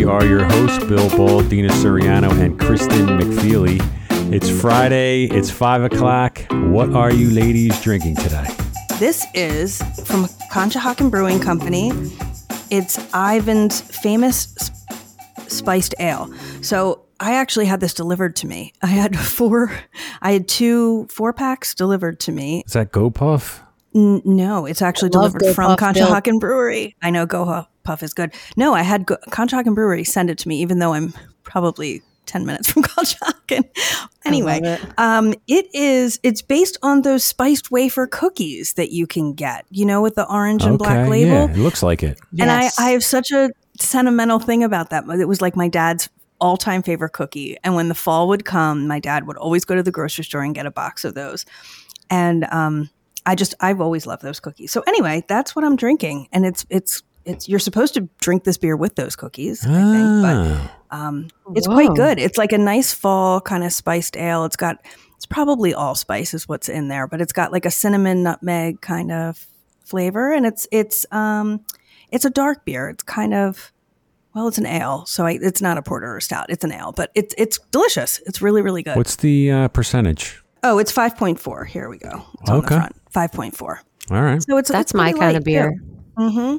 We are your hosts, Bill Ball, Dina Suriano, and Kristen McFeely. It's Friday, it's 5 o'clock. What are you ladies drinking today? This is from Conshohocken Brewing Company. It's Ivan's famous s- spiced ale. So I actually had this delivered to me. I had four, I had two four packs delivered to me. Is that Go Puff? N- no, it's actually delivered from Puff, Bill. Conshohocken Brewery. I know Go Hu- Puff is good. No, I had Go- Conshohocken Brewery send it to me, even though I'm probably 10 minutes from Conshohocken. Anyway, it. um, it is, it's based on those spiced wafer cookies that you can get, you know, with the orange and black label. yeah, it looks like it. And I, I have such a sentimental thing about that. It was like my dad's all time favorite cookie. And when the fall would come, my dad would always go to the grocery store and get a box of those. And um, I just, I've always loved those cookies. So anyway, that's what I'm drinking. And it's, it's, it's, you're supposed to drink this beer with those cookies, I think. But Ah, um, it's Whoa. quite good. It's like a nice fall kind of spiced ale. It's got, it's probably allspice is what's in there, but it's got like a cinnamon nutmeg kind of flavor, and it's it's um, it's a dark beer. It's kind of well, it's an ale, so I, it's not a porter or stout. It's an ale, but it's it's delicious. It's really really good. what's the uh, percentage? oh, it's five point four. Here we go. It's Okay. Five point four. All right. So it's That's my kind of beer. Mm-hmm.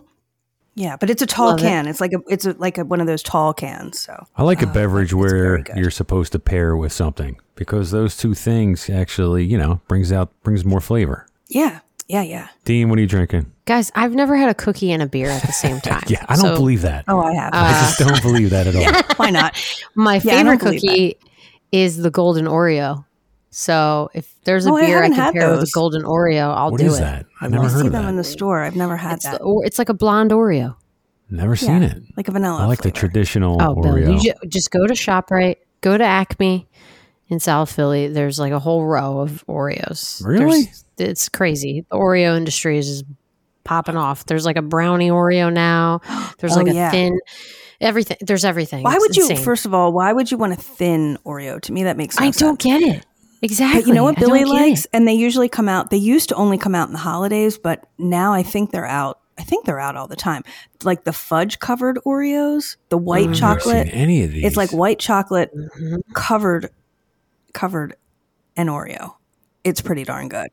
Yeah, but it's a tall Love it. can. It's like a it's a, like a, one of those tall cans. So I like a uh, beverage where you're supposed to pair with something because those two things actually, you know, brings out brings more flavor. yeah, yeah, yeah. Dean, what are you drinking? Guys, I've never had a cookie and a beer at the same time. Yeah, I don't So, believe that. Oh, I have. I just don't believe that at all. Why not? My Yeah, favorite don't cookie is the golden Oreo. So if there's a Oh, beer I, haven't can had pair with a golden Oreo, I'll What do is it. that? I've never heard see of them that. in the store. I've never had It's, that. the, it's like a blonde Oreo. Never seen Yeah, it. like a vanilla. I like the traditional Oh, Bill, Oreo. you ju- just go to ShopRite, go to Acme in South Philly. There's like a whole row of Oreos. Really? There's- it's crazy. The Oreo industry is just popping off. There's like a brownie Oreo now. There's Oh, like a yeah. thin everything. There's everything. Why It's would you? insane. First of all, why would you want a thin Oreo? To me, that makes no I don't get it. Exactly. But you know what Billy likes, and they usually come out. They used to only come out in the holidays, but now I think they're out. I think they're out all the time. Like the fudge covered Oreos, the white I've never chocolate. seen any of these. It's like white chocolate Mhm. covered covered an Oreo. It's pretty darn good.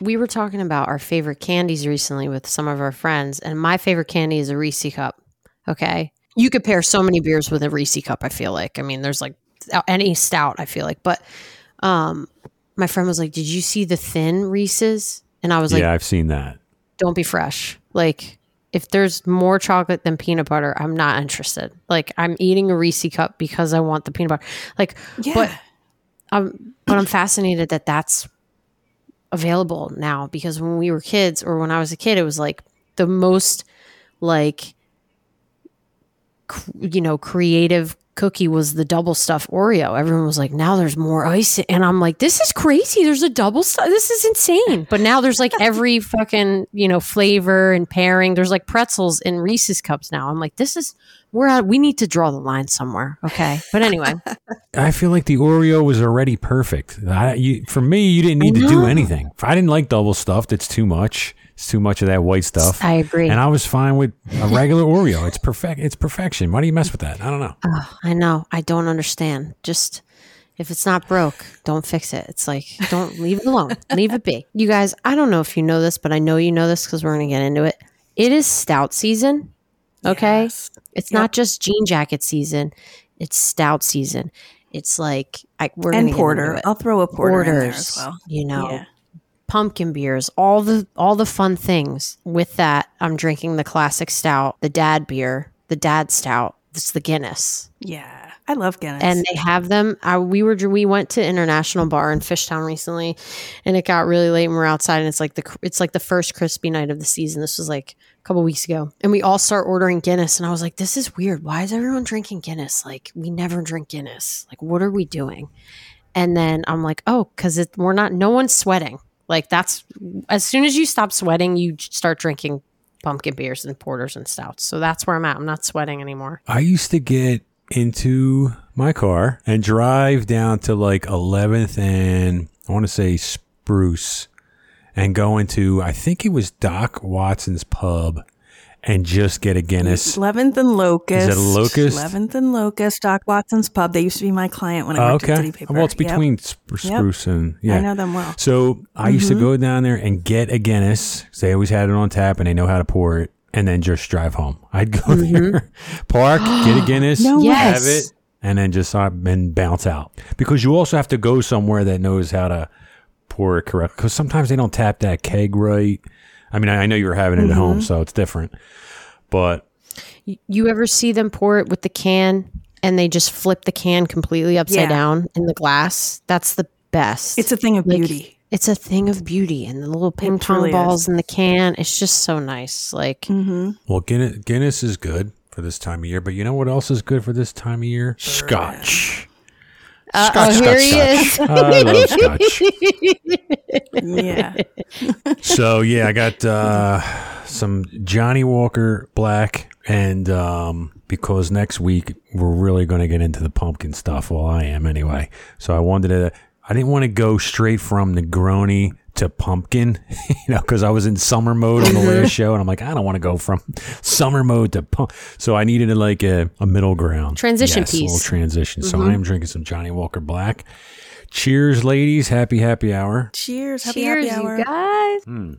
We were talking about our favorite candies recently with some of our friends, and my favorite candy is a Reese cup. Okay. You could pair so many beers with a Reese cup, I feel like. I mean, there's like any stout, I feel like. But um, my friend was like, Did you see the thin Reese's? And I was like, yeah, I've seen that. Don't be fresh. Like, if there's more chocolate than peanut butter, I'm not interested. Like, I'm eating a Reese cup because I want the peanut butter. Like, Yeah. but um, but I'm fascinated that that's available now because when we were kids or when I was a kid, it was like the most like you know creative cookie was the double stuff Oreo. Everyone was like, now there's more ice, and I'm like, this is crazy. There's a double stuff. This is insane. But now there's like every fucking you know flavor and pairing. There's like pretzels in Reese's cups now. I'm like, this is we're at. We need to draw the line somewhere. Okay, but anyway. I feel like the Oreo was already perfect. I, you, for me, you didn't need to do anything. I didn't like double stuffed, it's too much. It's too much of that white stuff. I agree. And I was fine with a regular Oreo. It's perfect. It's perfection. Why do you mess with that? I don't know. Oh, I know. I don't understand. Just if it's not broke, don't fix it. It's like don't leave it alone. leave it be. You guys, I don't know if you know this, but I know you know this because we're gonna get into it. It is stout season. Okay. Yes. It's Yep. not just jean jacket season. It's stout season. It's like I, we're and gonna get porter. into it. I'll throw a porter in there as well. you know, Yeah. Pumpkin beers, all the all the fun things. With that, I'm drinking the classic stout, the dad beer, the dad stout. It's the Guinness Yeah, I love Guinness. and they have them. I, we were we went to International Bar in Fishtown recently, and it got really late, and we're outside, and it's like the it's like the first crispy night of the season. This was like a couple weeks ago, and we all start ordering Guinness, and I was like, "This is weird. Why is everyone drinking Guinness? Like we never drink Guinness. Like what are we doing?" And then I'm like, "Oh, because it we're not. No one's sweating. Like that's as soon as you stop sweating, you start drinking." Pumpkin beers and porters and stouts. So that's where I'm at. I'm not sweating anymore. I used to get into my car and drive down to like 11th and I want to say Spruce and go into, I think it was Doc Watson's pub. And just get a Guinness. 11th and Locust. Is it Locust? 11th and Locust, Doc Watson's Pub. They used to be my client when I Oh, worked at. City Paper. Well, it's Yep. between Sp- Spruce and yeah. I know them well. So I used to go down there and get a Guinness. 'cause They always had it on tap and they know how to pour it, and then just drive home. I'd go there, park, get a Guinness, No way. have it, and then just uh, and bounce out. Because you also have to go somewhere that knows how to pour it correct. Because sometimes they don't tap that keg right. I mean, I I know you were having it at home, so it's different. But You ever see them pour it with the can and they just flip the can completely upside Yeah. down in the glass? That's the best. It's a thing of Like, beauty. It's a thing of beauty, and the little ping pong truly balls is. in the can. It's just so nice. Like Mm-hmm. Well, Guinness, Guinness is good for this time of year, but you know what else is good for this time of year? Scotch. Uh, Scotch, oh, here he Scotch, is. I love Scotch. Yeah. So yeah, I got uh, some Johnnie Walker Black, and um, because next week we're really going to get into the pumpkin stuff. Well, I am anyway. So I wanted to. I didn't want to go straight from Negroni to pumpkin, you know, because I was in summer mode on the mm-hmm. last show, and I'm like, I don't want to go from summer mode to pump. So I needed like a, a middle ground Transition Yes, a little piece. transition. So mm-hmm. I am drinking some Johnnie Walker Black. Cheers, ladies! Happy happy hour. Cheers. Happy Cheers, happy hour. you guys. Hmm.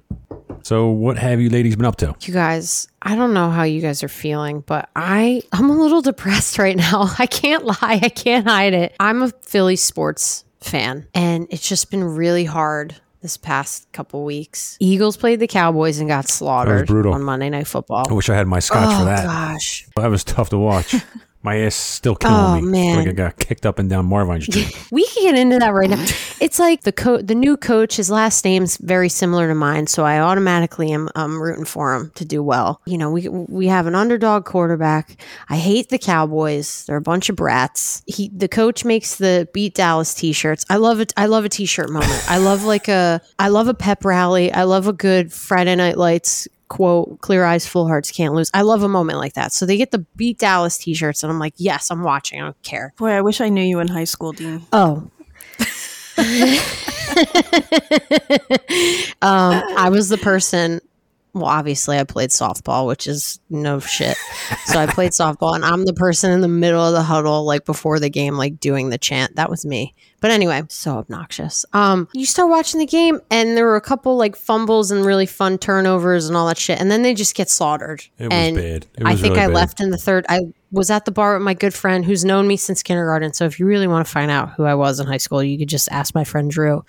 So what have you ladies been up to? You guys, I don't know how you guys are feeling, but I I'm a little depressed right now. I can't lie. I can't hide it. I'm a Philly sports fan, and it's just been really hard this past couple weeks. Eagles played the Cowboys and got slaughtered brutal. on Monday Night Football. I wish I had my scotch oh for that. gosh. That was tough to watch. My ass still killing Oh, me. Man. Like I got kicked up and down Marvine Street. We can get into that right now. It's like the co- the new coach. His last name's very similar to mine, so I automatically am um, rooting for him to do well. You know, we we have an underdog quarterback. I hate the Cowboys. They're a bunch of brats. He the coach makes the beat Dallas t-shirts. I love it. I love a t-shirt moment. I love like a I love a pep rally. I love a good Friday Night Lights quote clear eyes full hearts can't lose i love a moment like that so they get the beat dallas t-shirts and i'm like yes i'm watching i don't care Boy, I wish I knew you in high school, Dean. Oh. um, I was the person. Well, obviously, I played softball, which is no shit. So I played softball, and I'm the person in the middle of the huddle, like before the game, like doing the chant. That was me. But anyway, so obnoxious. Um, you start watching the game, and there were a couple like fumbles and really fun turnovers and all that shit, and then they just get slaughtered. It was and bad. It I was think really I bad. left in the third. I was at the bar with my good friend who's known me since kindergarten. So if you really want to find out who I was in high school, you could just ask my friend Drew.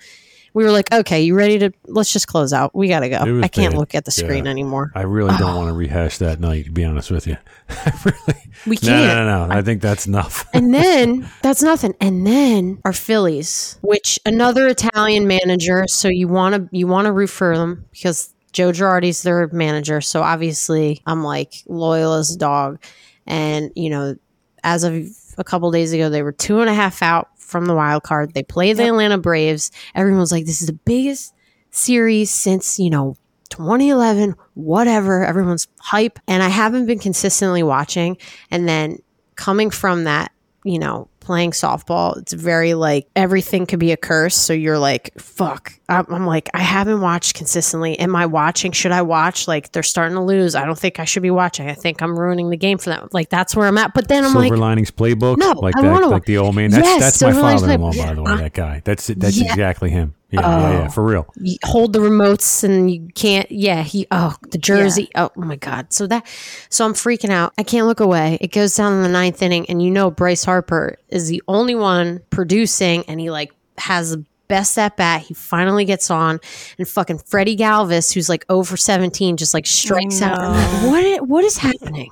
We were like, okay, you ready to? Let's just close out. We gotta go. I can't bad. look at the screen Yeah. anymore. I really don't want to rehash that night, to be honest with you. Really. We can't. no, no, no. I think that's enough. And then that's nothing. And then our Phillies, which another Italian manager. So you want to you want to root for them because Joe Girardi's their manager. So obviously I'm like loyal as a dog. And you know, as of a couple days ago, they were two and a half out from the wild card. They play the Atlanta Braves. Everyone was like, "This is the biggest series since you know." 2011, whatever. Everyone's hype. And I haven't been consistently watching. And then coming from that, you know, playing softball, it's very like everything could be a curse. So you're like, fuck. I'm, I'm like, I haven't watched consistently. Am I watching? Should I watch? Like, they're starting to lose. I don't think I should be watching. I think I'm ruining the game for them. Like, that's where I'm at. But then I'm Silver like, Linings Playbook, No, like I that, like the old man. That's Yes, that's my Silver father-in-law, by the way. That guy. That's that's Yeah. exactly him. Yeah, yeah, yeah, Oh. for real. you hold the remotes and you can't yeah he oh the jersey oh, oh my god. So that so i'm freaking out. I can't look away. It goes down in the ninth inning and you know bryce harper is the only one producing and he like has the best at bat. He finally gets on and fucking freddy galvis who's like oh over 17 just like strikes out. Like, know. what i- what is happening?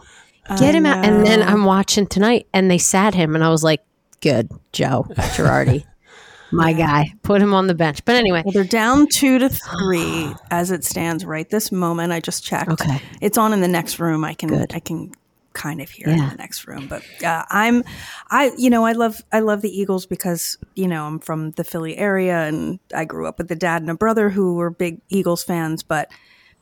Get him out. And then i'm watching tonight and they sat him and i was like good joe girardi my guy put him on the bench but anyway Well, they're down two to three as it stands right this moment. I just checked. Okay. It's on in the next room. I can Good. I can kind of hear it in the next room. But uh, I'm I you know I love I love the Eagles because you know I'm from the Philly area and I grew up with a dad and a brother who were big Eagles fans. But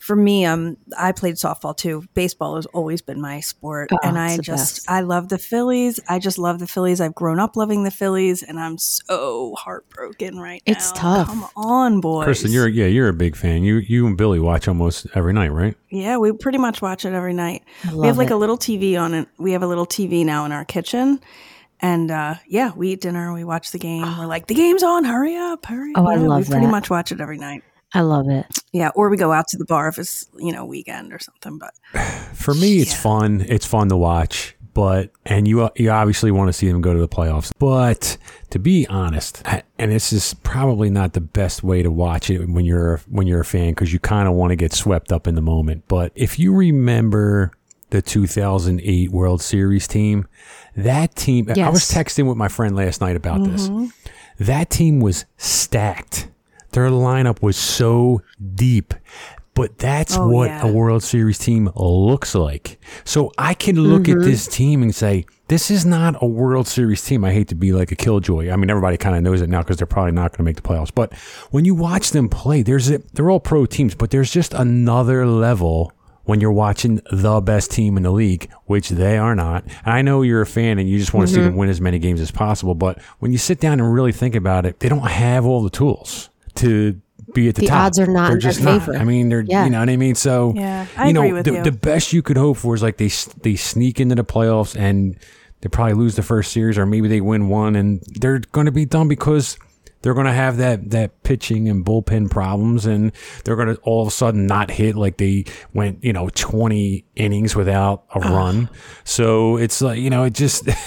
for me, um, I played softball too. Baseball has always been my sport, Oh, and I just best. I love the Phillies. I just love the Phillies. I've grown up loving the Phillies, and I'm so heartbroken right now. It's tough. Come on, boys. Kristen, you're yeah, you're a big fan. You you and Billy watch almost every night, right? yeah, we pretty much watch it every night. I we have like it. a little TV on it. We have a little TV now in our kitchen. And uh, yeah, we eat dinner, we watch the game. We're like, the game's on, hurry up, hurry Oh, I Yeah, love We pretty much watch it every night. I love it. Yeah, or we go out to the bar if it's you know weekend or something. But For me, it's Yeah. fun. It's fun to watch, but and you you obviously want to see them go to the playoffs. But to be honest, and this is probably not the best way to watch it when you're when you're a fan because you kind of want to get swept up in the moment. But if you remember the 2008 World Series team, that team. Yes. I was texting with my friend last night about this. Mm-hmm. That team was stacked. Their lineup was so deep. But that's Oh, what yeah. a World Series team looks like. So I can look Mm-hmm. at this team and say, this is not a World Series team. I hate to be like a killjoy. I mean, everybody kind of knows it now because they're probably not going to make the playoffs. But when you watch them play, there's a, they're all pro teams, but there's just another level when you're watching the best team in the league, which they are not. And I know you're a fan and you just want to see them win as many games as possible. But when you sit down and really think about it, they don't have all the tools to be at the, The top. odds are not They're in their just not. favor. I mean, they're Yeah. you know what I mean. So Yeah, I you know, agree with the, you. the best you could hope for is like they they sneak into the playoffs and they probably lose the first series, or maybe they win one, and they're going to be done because they're going to have that that pitching and bullpen problems, and they're going to all of a sudden not hit like they went you know twenty innings without a run. So it's like you know it just.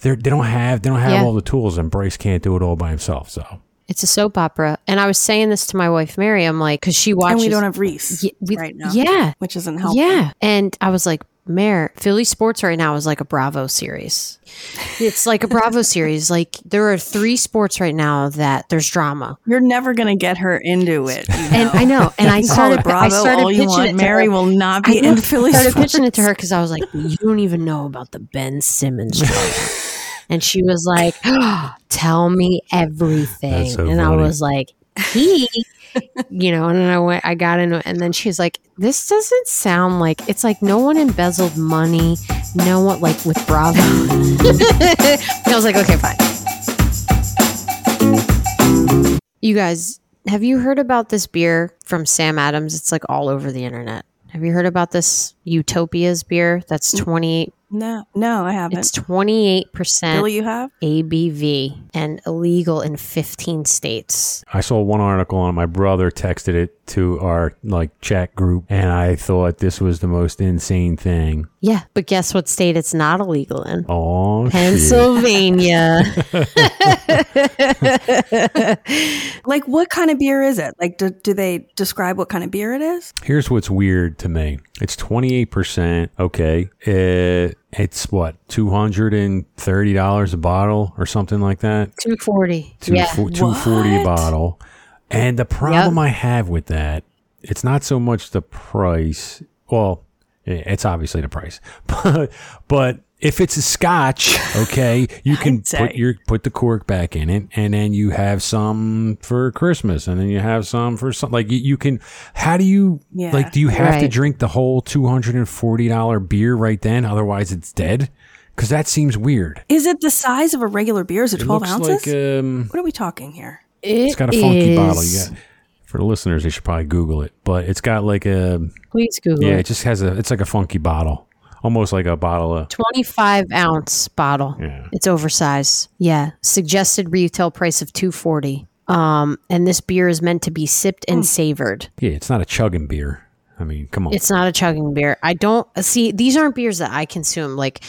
They're, they don't have they don't have Yeah. all the tools, and Bryce can't do it all by himself. So It's a soap opera. And I was saying this to my wife, Mary. I'm like, because she watches. and we don't have Reese Ye- we- right now, Yeah. which isn't helpful. Yeah. And I was like, Mare, Philly sports right now is like a Bravo series. It's like a Bravo series. Like there are three sports right now that there's drama. You're never gonna get her into it. you And? I know. And I call started, it Bravo I started all you pitching want. it to Mary will not I be know. into Philly started sports. pitching it to her because I was like, you don't even know about the Ben Simmons drama. and she was like, tell me everything. So and I was like, he, you know, and then I went, I got into it. And then she's like, this doesn't sound like, it's like no one embezzled money. No one, like with Bravo. I was like, okay, fine. You guys, have you heard about this beer from Sam Adams? It's like all over the internet. Have you heard about this Utopias beer? That's 28 No, no, I haven't. it's 28% Billy, you have? ABV and illegal in 15 states. I saw one article on it. My brother texted it to our like chat group, and I thought this was the most insane thing. Yeah, but guess what state it's not illegal in? Oh. Pennsylvania. Like, what kind of beer is it? Like, do, do they describe what kind of beer it is? Here's what's weird to me. It's 28%. Okay. It, it's what, $230 a bottle or something like that? 240. Two, yeah. fo- 240 a bottle. And the problem I have with that, it's not so much the price. Well, it's obviously the price, but but if it's a Scotch, okay, you can put your put the cork back in it, and then you have some for Christmas, and then you have some for some. Like you, you can. How do you Yeah. like? Do you have to drink the whole two hundred and forty dollar beer right then? Otherwise, it's dead. Because that seems weird. Is it the size of a regular beer? Is it It 12 looks ounces? like um, what are we talking here? it's got a funky bottle. You got for the listeners, they should probably Google it. But it's got like a Please Google yeah, it it. just has a it's like a funky bottle, almost like a bottle of 25 ounce bottle. yeah. It's oversized. Yeah. Suggested retail price of 240. Um, and this beer is meant to be sipped and savored. Yeah, it's not a chugging beer. I mean, come on. It's not a chugging beer. I don't see these aren't beers that I consume. Like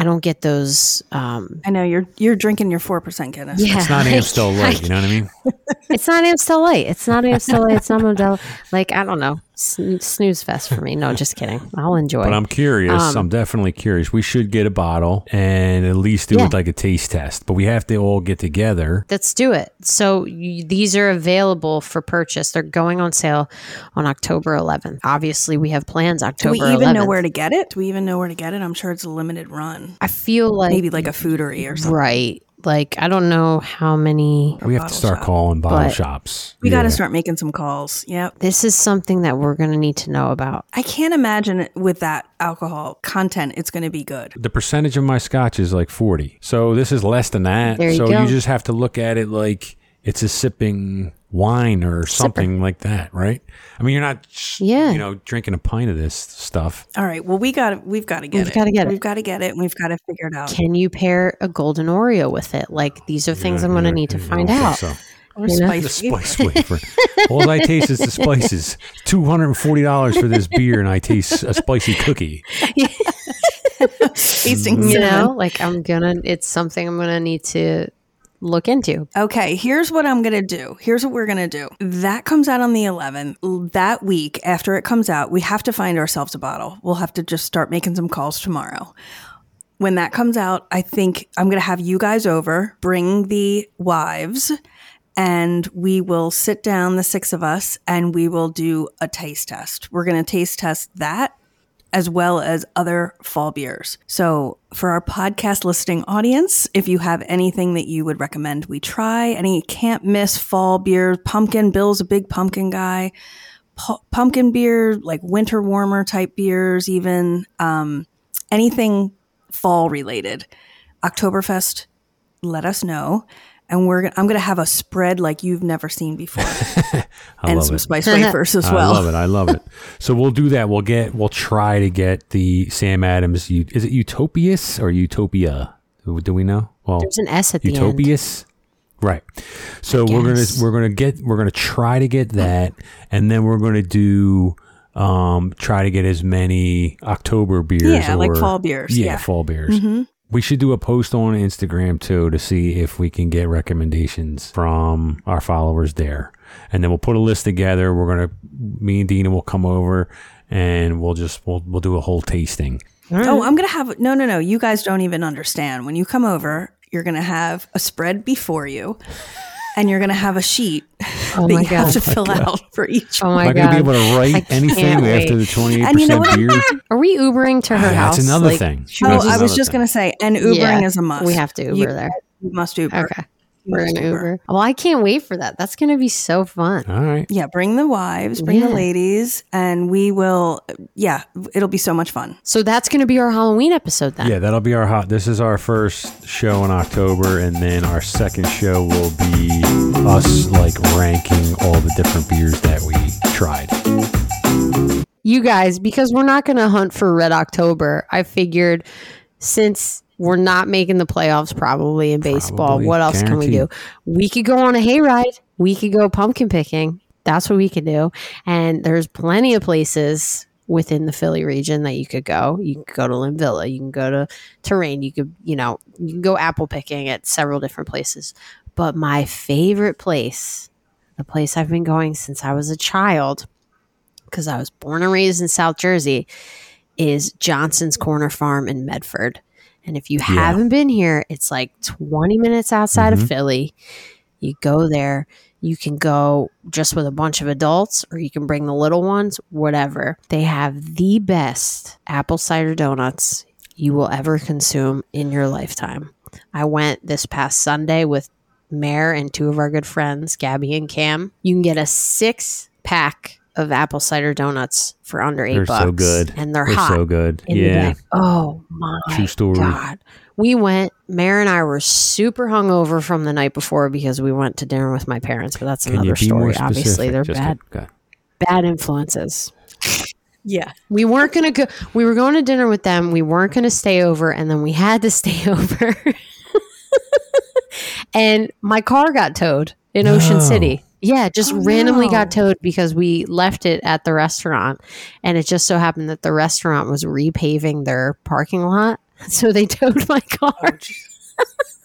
I don't get those um I know you're you're drinking your 4% Guinness. yeah. it's not I- Amstel Light. You know what I mean? It's not Amstel Light. It's not Amstel Light. It's not Modelo. Like I don't know. Sn- snooze fest for me. No, just kidding. I'll enjoy. But I'm curious. Um, I'm definitely curious. We should get a bottle and at least do Yeah. it like a taste test. But we have to all get together. Let's do it. So you, these are available for purchase. They're going on sale on October 11th. Obviously, we have plans Do October we even 11th. know where to get it? Do we even know where to get it? I'm sure it's a limited run. I feel like Maybe like a foodery or something. right. Like I don't know how many. We have to start shop. calling bottle But- shops. We got to start making some calls. Yep. This is something that we're going to need to know about. I can't imagine with that alcohol content, it's going to be good. The percentage of my scotch is like 40. So this is less than that. There you so go. you just have to look at it like it's a sipping wine or something like that, right? I mean, you're not, Yeah. you know, drinking a pint of this stuff. All right. Well, we got we've got to get it. We've gotta get it. We've got to get it and we've got to figure it out. Can you pair a golden Oreo with it? Like these are things I'm going to need to I find out. So. Or You know? The spice. spice flavor. All I taste is the spices. Two hundred and forty dollars for this beer, and I taste a spicy cookie. Tasting You know, like I'm gonna. It's something I'm gonna need to look into. Okay, here's what I'm going to do. Here's what we're going to do. That comes out on the 11th. That week after it comes out, we have to find ourselves a bottle. We'll have to just start making some calls tomorrow. When that comes out, I think I'm going to have you guys over, bring the wives, and we will sit down, the six of us, and we will do a taste test. We're going to taste test that as well as other fall beers. So, for our podcast listening audience, if you have anything that you would recommend we try, any can't miss fall beers, pumpkin, Bill's a big pumpkin guy, pu- pumpkin beer, like winter warmer type beers, even um, anything fall related. Oktoberfest, let us know. And we're gonna, I'm going to have a spread like you've never seen before, and love some it. spice wafers as well. I love it. I love it. So we'll do that. We'll get. We'll try to get the Sam Adams. Is it Utopias or Utopia? Do do we know? Well, There's an S at the end. Utopias. Right. So we're gonna we're gonna get we're gonna try to get that, and then we're gonna do um try to get as many October beers. Yeah, like fall beers, Yeah, yeah. Mm-hmm. fall beers. We should do a post on Instagram too to see if we can get recommendations from our followers there, and then we'll put a list together. We're gonna me and Dina will come over, and we'll just we'll we'll do a whole tasting. Oh, I'm gonna have no, no, no. You guys don't even understand. When you come over, you're gonna have a spread before you, and you're gonna have a sheet Oh that my you have god! to fill out for each. Oh my Am my I gonna be able to write can't anything wait. after the twenty eight And you know percent beer? Are we Ubering to her house? That's another Like, thing. Oh, That's I was just gonna say, and Ubering Yeah, is a must. We have to Uber You- there. You must Uber. Okay, You we're Uber. Well, I can't wait for that. That's gonna be so fun. All right. Yeah, bring the wives, bring the ladies, and we will. Yeah, it'll be so much fun. So that's gonna be our Halloween episode then. Yeah, that'll be our hot. This is our first show in October, and then our second show will be us like ranking all the different beers that we tried. you guys, because we're not going to hunt for Red October, I figured since we're not making the playoffs probably in baseball, Probably, what else can we do? We could go on a hayride. We could go pumpkin picking. That's what we could do. And there's plenty of places within the Philly region that you could go. You could go to Linvilla. You can go to Terrain. You could, you know, you can go apple picking at several different places. But my favorite place, the place I've been going since I was a child, because I was born and raised in South Jersey, is Johnson's Corner Farm in Medford. And if you haven't been here, it's like 20 minutes outside Mm-hmm. of Philly. You go there. You can go just with a bunch of adults, or you can bring the little ones, whatever. They have the best apple cider donuts you will ever consume in your lifetime. I went this past Sunday with Mare and two of our good friends, Gabby and Cam. You can get a six pack of apple cider donuts for under 8 They're bucks. so good. And they're, They're hot. so good. Yeah. bag. Oh my True story. god. We went. Mare and I were super hungover from the night before because we went to dinner with my parents. But that's Can another be more story. Obviously, they're Just bad, kidding. Go bad influences. Yeah, We weren't gonna go. We were going to dinner with them. We weren't gonna stay over, and then we had to stay over. and my car got towed in Ocean No. City. Yeah, just Oh, randomly no. got towed because we left it at the restaurant, and it just so happened that the restaurant was repaving their parking lot, so they towed my car.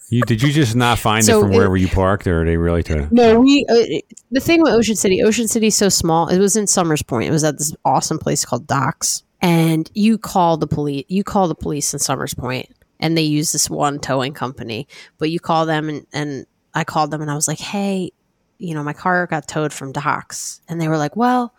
You, did you just not find So it from it- wherever you parked, or are they really it? No, we. Uh, the thing with Ocean City, Ocean City's so small. It was in Somers Point. It was at this awesome place called Docks, and you call the police. You call the police in Somers Point, and they use this one towing company. But you call them, and, and I called them, and I was like, "Hey, you know, my car got towed from Docks," and they were like, "Well,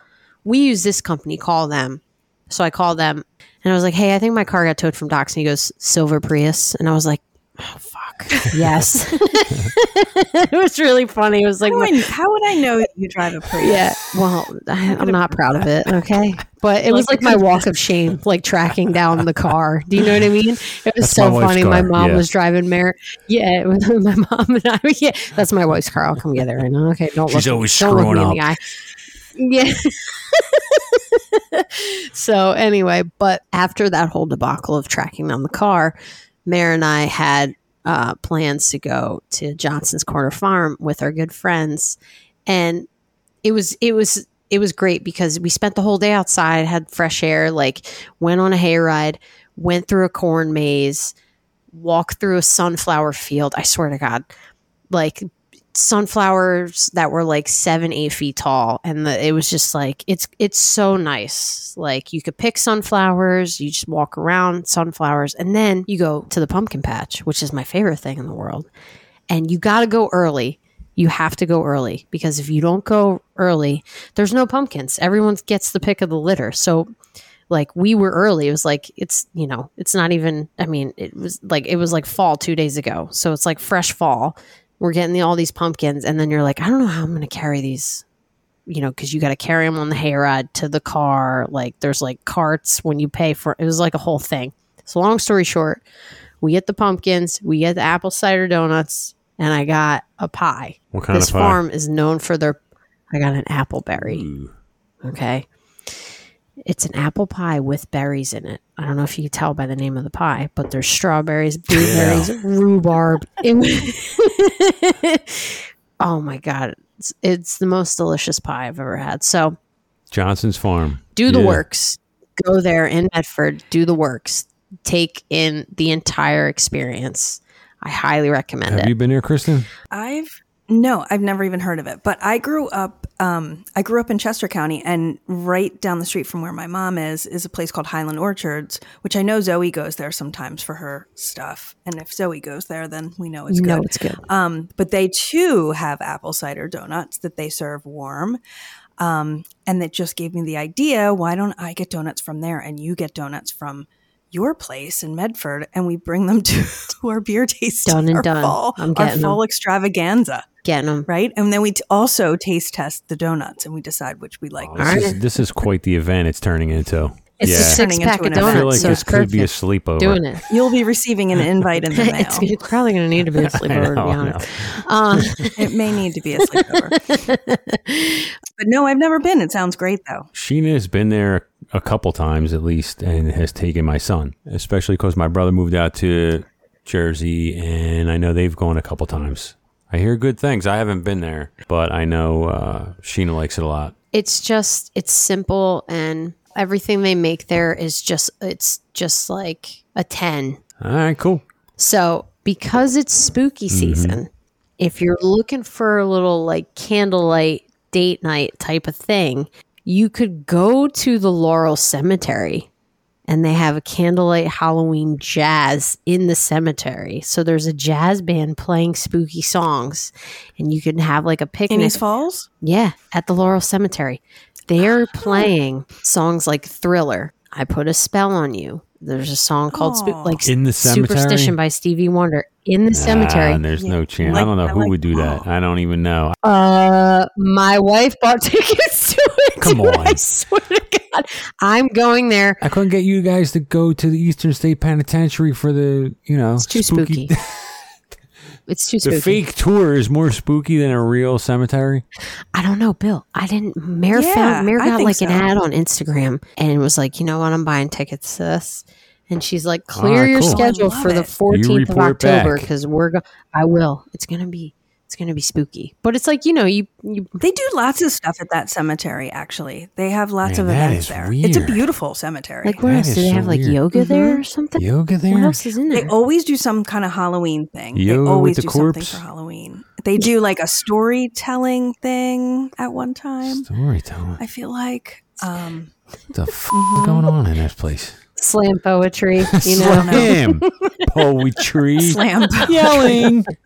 we use this company. Call them." So I called them, and I was like, "Hey, I think my car got towed from Docks." And he goes, "Silver Prius," and I was like. Oh fuck. Yes. it was really funny. It was like How, my- would I- how would I know you drive a Prius? yeah. Well, I, I'm not proud of it. Okay, but it was like my walk of shame, like tracking down the car. Do you know what I mean? It was That's so my wife's funny. My mom yeah. was driving Mer. Yeah, it was my mom and I. Yeah, that's my wife's car. I'll come get it right. Okay, don't She's look. always don't look me screwing in the eye. Yeah. so anyway, but after that whole debacle of tracking down the car, Mare and I had uh, plans to go to Johnson's Corner Farm with our good friends, and it was it was it was great because we spent the whole day outside, had fresh air, like went on a hayride, went through a corn maze, walked through a sunflower field. I swear to God, like sunflowers that were like seven eight feet tall and the, it was just like it's it's so nice. Like you could pick sunflowers you just walk around sunflowers and then you go to the pumpkin patch which is my favorite thing in the world. And you got to go early. You have to go early because if you don't go early there's no pumpkins. Everyone gets the pick of the litter. So like we were early. It was like it's you know it's not even i mean it was like it was like fall two days ago. So it's like fresh fall we're getting the, all these pumpkins and then you're like i don't know how i'm going to carry these you know because you got to carry them on the hayride to the car like there's like carts when you pay for it was like a whole thing so long story short we get the pumpkins we get the apple cider donuts and i got a pie What kind this of pie? farm is known for their i got an appleberry Ooh. Okay. It's an apple pie with berries in it. I don't know if you can tell by the name of the pie, but there's strawberries, blueberries, rhubarb. Oh my God. It's, it's the most delicious pie I've ever had. So Johnson's Farm. do the Yeah. works. Go there in Medford, do the works. Take in the entire experience. I highly recommend Have it. Have you been there, Kristen? I've no, I've never even heard of it. But I grew up. Um, I grew up in Chester County, and right down the street from where my mom is is a place called Highland Orchards, which I know Zoe goes there sometimes for her stuff. And if Zoe goes there, then we know it's good. know it's good. Um, but they too have apple cider donuts that they serve warm. Um, and that just gave me the idea why don't I get donuts from there and you get donuts from your place in Medford and we bring them to our beer tasting, Done and our done. fall, I'm our getting fall extravaganza, Getting them. right? And then we t- also taste test the donuts and we decide which we like. Oh, this, is, this is quite the event it's turning into. It's yeah. a six pack of an I feel donuts, like so this it's could be a perfect. sleepover. Doing it. You'll be receiving an invite in the mail. it's, it's probably going to need to be a I sleepover, to be honest. Um, it may need to be a sleepover. but no, I've never been. It sounds great though. Sheena has been there a couple times at least and has taken my son, especially because my brother moved out to Jersey and I know they've gone a couple times. I hear good things. I haven't been there, but I know uh, Sheena likes it a lot. it's just it's simple and everything they make there is just it's just like a 10 All right, cool. so because it's spooky season if you're looking for a little like candlelight date night type of thing you could go to the laurel cemetery and they have a candlelight halloween jazz in the cemetery so there's a jazz band playing spooky songs and you can have like a picnic. In picnic East Falls? yeah, at the Laurel Cemetery. They're playing songs like Thriller, I Put a Spell on You. There's a song called Spo- Aw. like In the cemetery? Superstition by Stevie Wonder in the Ah, cemetery. And there's no chance. Like- I don't know I who like- would do that. I don't even know. Uh, my wife bought tickets to it. Come dude, I swear to God, I'm going there. I couldn't get you guys to go to the Eastern State Penitentiary for the, you know, It's too spooky. It's too the spooky. fake tour is more spooky than a real cemetery. I don't know, Bill. I didn't. Mare Yeah, found Mare got like so. an ad on Instagram and it was like, you know what? I'm buying tickets to this. And she's like, ah, clear Alright, your cool. schedule I love for the 14th of October because we're going. I will. It's gonna be. It's gonna be spooky. But it's like you know you you. They do lots of stuff at that cemetery, actually. They have lots Man, of events is there. It's a beautiful cemetery. Like what That else? Do they so have like weird. yoga Mm-hmm. there or something? Yoga there? What else is in there? they always do some kind of Halloween thing. Yoga they with always the do corpse? something for Halloween. They do like a storytelling thing at one time. Storytelling. I feel like. Um, What the f- going on in this place? Slam poetry. You know. Slam poetry. slam. Yelling.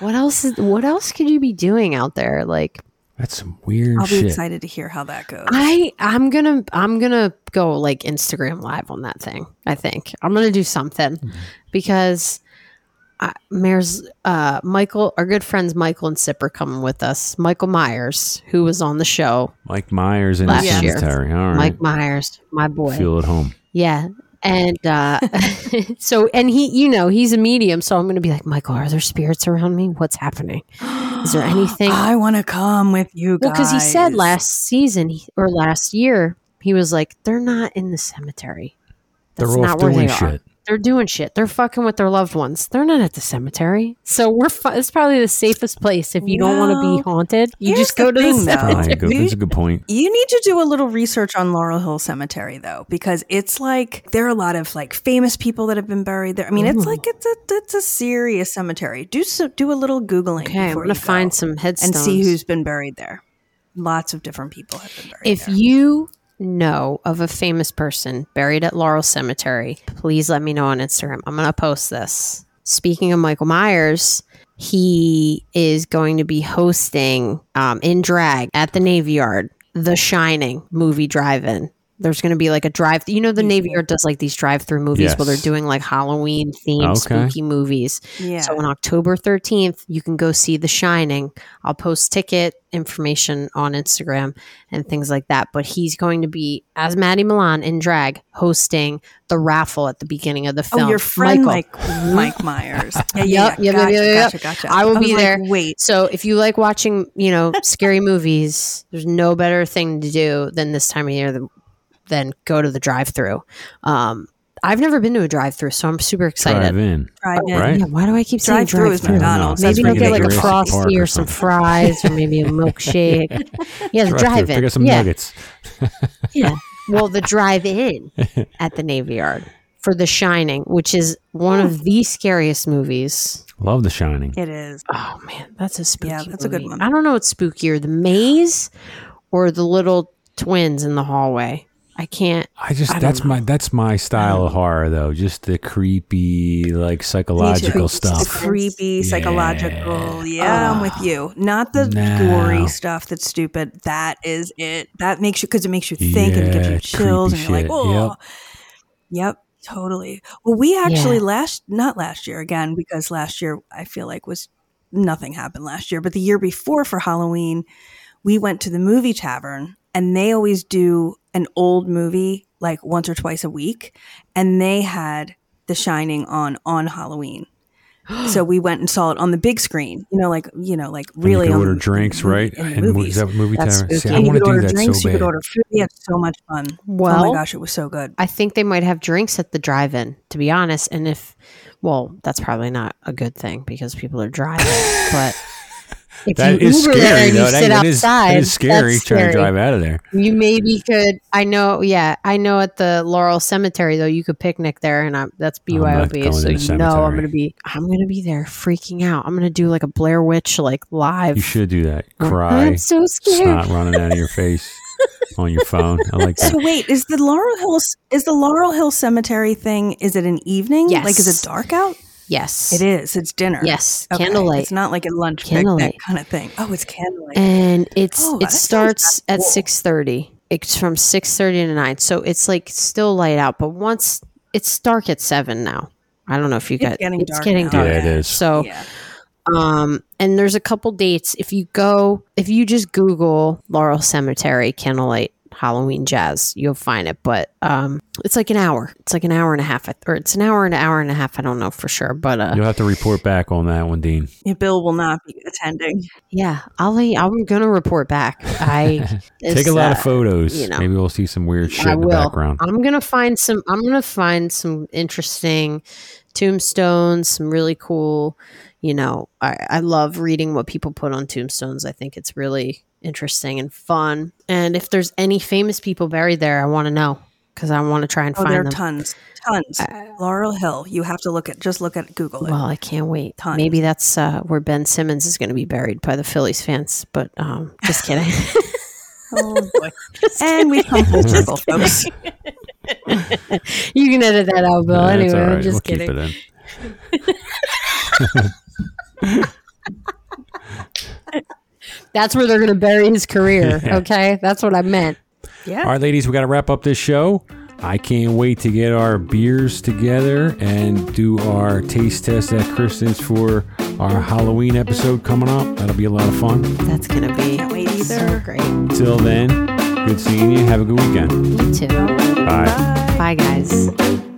what else? Is, what else could you be doing out there? Like That's some weird I'll be shit. excited to hear how that goes. I I'm gonna I'm gonna go like Instagram live on that thing. I think I'm gonna do something Mm-hmm. because I, Mare's uh, Michael, our good friends Michael and Sip are coming with us. Michael Myers, who was on the show, Mike Myers in the Last year. cemetery. All right. Mike Myers, my boy. Feel at home. Yeah. And uh, so, and he, you know, he's a medium. So I'm going to be like, Michael, are there spirits around me? What's happening? Is there anything? I want to come with you guys. Well, because he said last season or last year, he was like, they're not in the cemetery. That's They're off not where doing they are. Shit. They're doing shit. They're fucking with their loved ones. They're not at the cemetery. So we're. Fu- it's probably the safest place if you don't want to be haunted. You here's just go the to the thing, though. Cemetery. right, good. That's a good point. You need to do a little research on Laurel Hill Cemetery though, because it's like there are a lot of like famous people that have been buried there. I mean, it's mm. like it's a it's a serious cemetery. Do so, do a little googling. Okay, I'm gonna you go find some headstones and see who's been buried there. Lots of different people have been buried If there. you know of a famous person buried at Laurel Cemetery, please let me know on Instagram. I'm going to post this. Speaking of Michael Myers, he is going to be hosting um, in drag at the Navy Yard, The Shining movie drive in. There's going to be like a drive. You know, the Navy Yard does like these drive through movies where they're doing like Halloween themed Okay. spooky movies. yeah, So on October 13th, you can go see The Shining. I'll post ticket information on Instagram and things like that. But he's going to be, as Maddie Milan in drag, hosting the raffle at the beginning of the film. oh, your friend Michael. Mike Mike Myers. Yeah, yeah, yep, yep, gotcha, yep, yep. gotcha, gotcha. I will was be like, there. Wait, So if you like watching, you know, scary movies, there's no better thing to do than this time of year than, than go to the drive-through. Um, I've never been to a drive-through, so I'm super excited. Drive in. drive in. Right? Yeah, why do I keep saying Drive-through is? McDonald's. That's Maybe where they'll get like a frosty or or some fries or maybe a milkshake. Yeah, the Drive-through. drive Pick in. up some Yeah, nuggets. yeah. Well, the drive in at the Navy Yard for The Shining, which is one of the scariest movies. Love The Shining. It is. Oh man, that's a spooky. Yeah, that's a good one. I don't know what's spookier, the maze or the little twins in the hallway. I can't. I just I that's know. my that's my style of um, horror though. Just the creepy, like psychological The stuff. creepy, psychological. Yeah, I'm with ah. you. Not the No. gory stuff that's stupid. That is it. That makes you because it makes you think and it gives you chills, and you're like, oh, Yep. yep, totally. Well, we actually Yeah. last not last year again because last year I feel like was nothing happened last year, but the year before for Halloween, we went to the movie tavern and they always do an old movie like once or twice a week, and they had The Shining on on Halloween. so we went and saw it on the big screen. You know, like you know, like And you really could order the- drinks, in the- right? in And movies. is that movie That's tavern? See. I you want could to do order that drinks. so you could order food. We had so much fun. oh Well- my gosh, it was so good. I think they might have drinks at the drive-in, to be honest. And if, well, that's probably not a good thing because people are driving. but if That you is Uber there scary and though. you That, sit that is, outside, that is scary that's trying to drive out of there. You maybe could. I know. Yeah, I know. At the Laurel Cemetery, though, you could picnic there, and I, that's I'm BYOB. So you know, I'm gonna be. I'm gonna be there, freaking out. I'm gonna do like a Blair Witch like live. You should do that. Oh, Cry, I'm so scared. snot running out of your face on your phone. I like that. So wait, is the Laurel Hill is the Laurel Hill Cemetery thing? Is it an evening? Yes. Like, is it dark out? Yes, It is. It's dinner. Yes, Okay. candlelight. It's not like a lunch Candlelight. picnic kind of thing. Oh, it's candlelight. and it's Oh, it starts kinda at cool. six thirty. It's from six thirty to nine, so it's like still light out. But once it's dark at seven now. I don't know if you It's got. getting it's dark getting dark. Yeah, it is. So yeah. Um, and there's a couple dates. If you go, if you just Google Laurel Cemetery candlelight Halloween jazz, you'll find it. But um, it's like an hour. It's like an hour and a half, or it's an hour and an hour and a half. I don't know for sure, but uh, You'll have to report back on that one, Dean. Yeah, Bill will not be attending. yeah, I'll. I'm gonna report back. I Take a lot uh, of photos. you know. Maybe we'll see some weird shit I in the will. background. I'm gonna find some. I'm gonna find some interesting tombstones. Some really cool. You know, I, I love reading what people put on tombstones. I think it's really interesting and fun. And if there's any famous people buried there, I want to know because I want to try and Oh, there find are them. tons, tons. Laurel Hill. You have to look at just look at Google it. Well, I can't wait. Tons. Maybe that's uh, where Ben Simmons is going to be buried by the Phillies fans. But um, just kidding. oh boy. and we come full circle, folks. you can edit that out, Bill. Nah, anyway, it's all I'm right. just we'll kidding. Keep it in. That's where they're going to bury his career. Yeah. Okay, that's what I meant. Yeah. All right, ladies, we got to wrap up this show. I can't wait to get our beers together and do our taste test at Kristen's for our Halloween episode coming up. That'll be a lot of fun. That's going to be Can't wait so either. great. Till then, good seeing you. Have a good weekend. You too. Bye. Bye. Bye, guys.